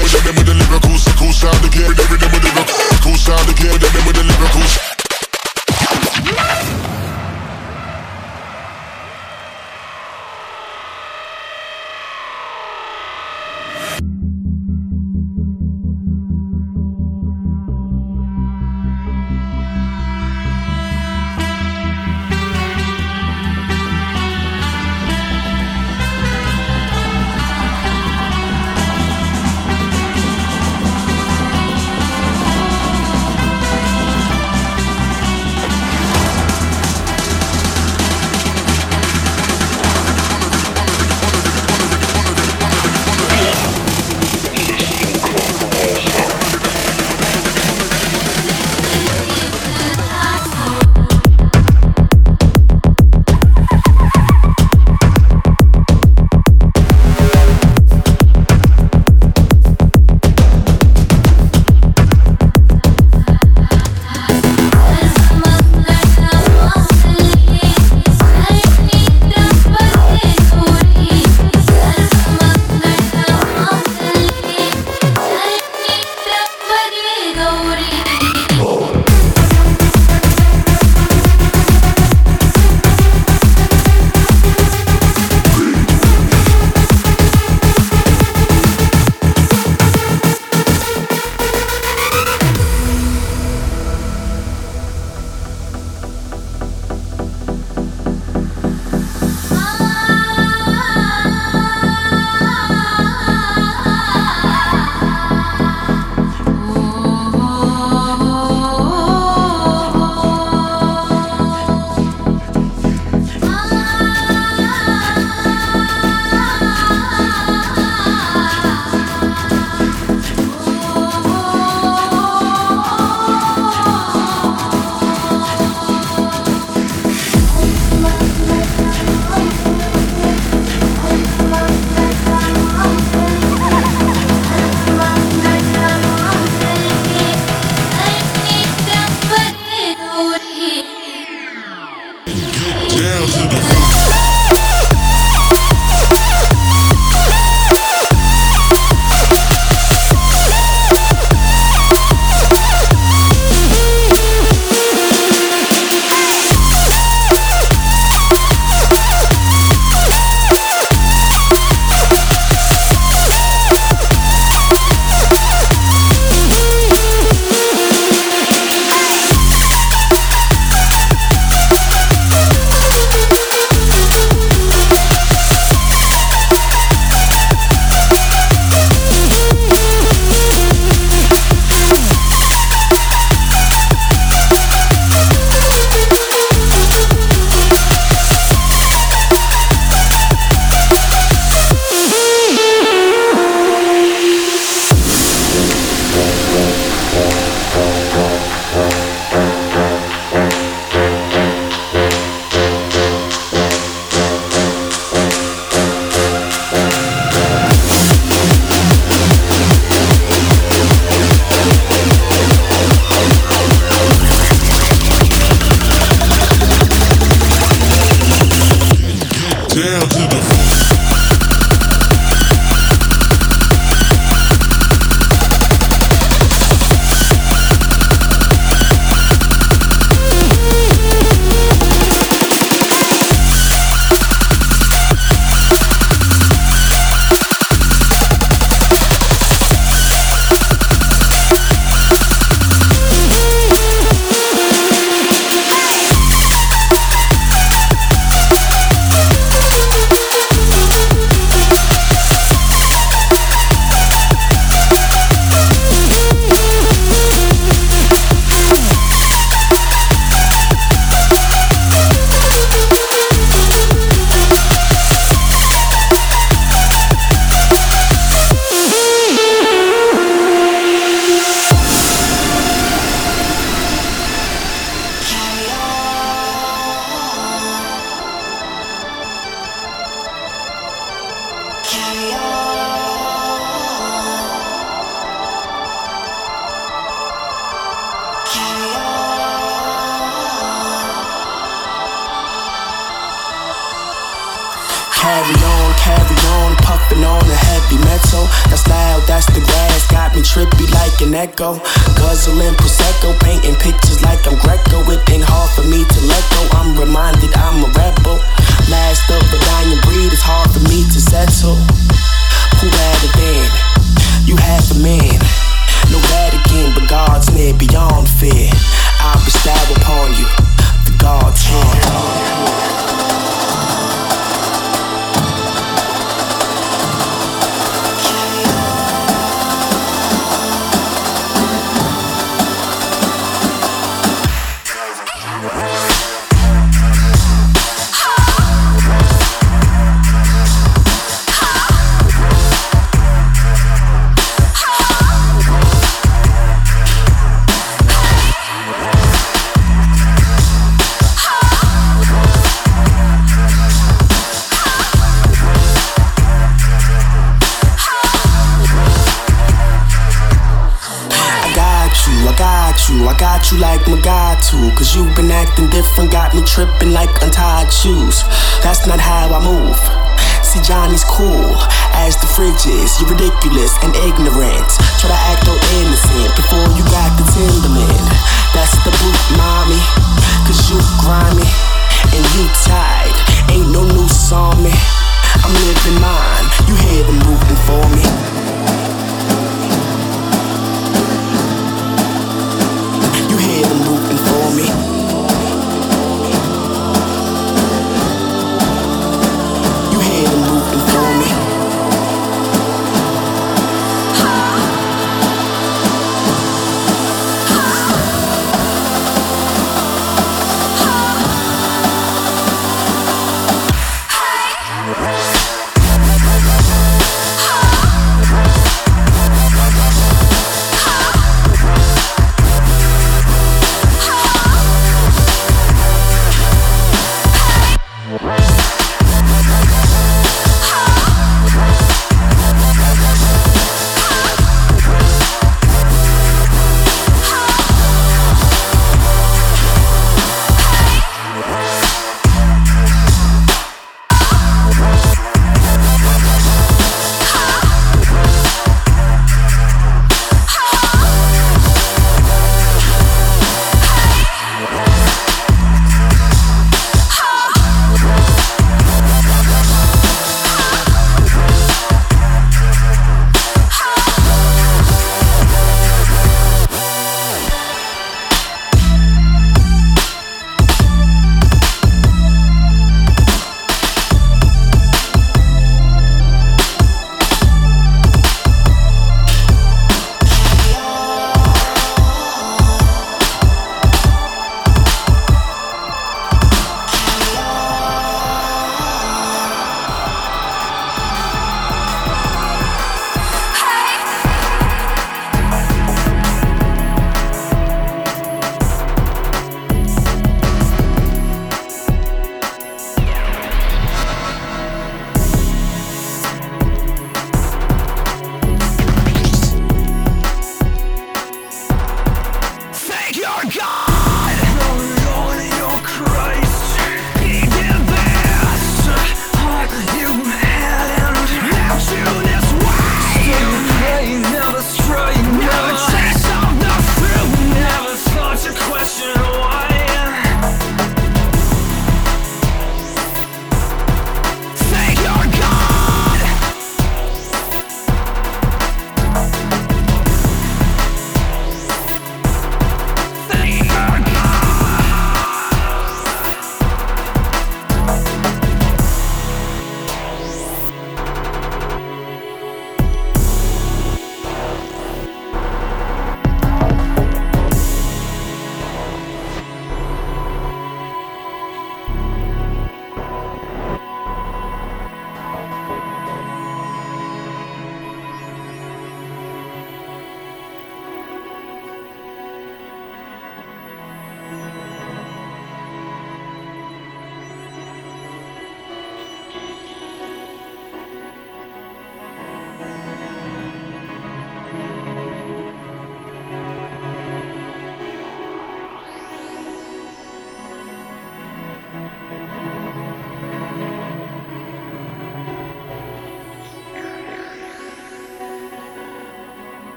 again with the lyrical Cool sound again with them with the lyrical Cool sound again with the lyrical Carry on, on a heavy metal. That's loud, that's the grass, got me trippy like an echo. Guzzling Prosecco, painting pictures like I'm Greco. It ain't hard for me to let go. I'm reminded I'm a rebel. Last of a dying breed, it's hard for me to settle. Who had it you like my God too. Cause you been acting different, got me tripping like untied shoes. That's not how I move. See, Johnny's cool as the fridge is. You're ridiculous and ignorant. Try to act all innocent before you got the Timberland. That's the boot, mommy. Cause you grimy and you tied.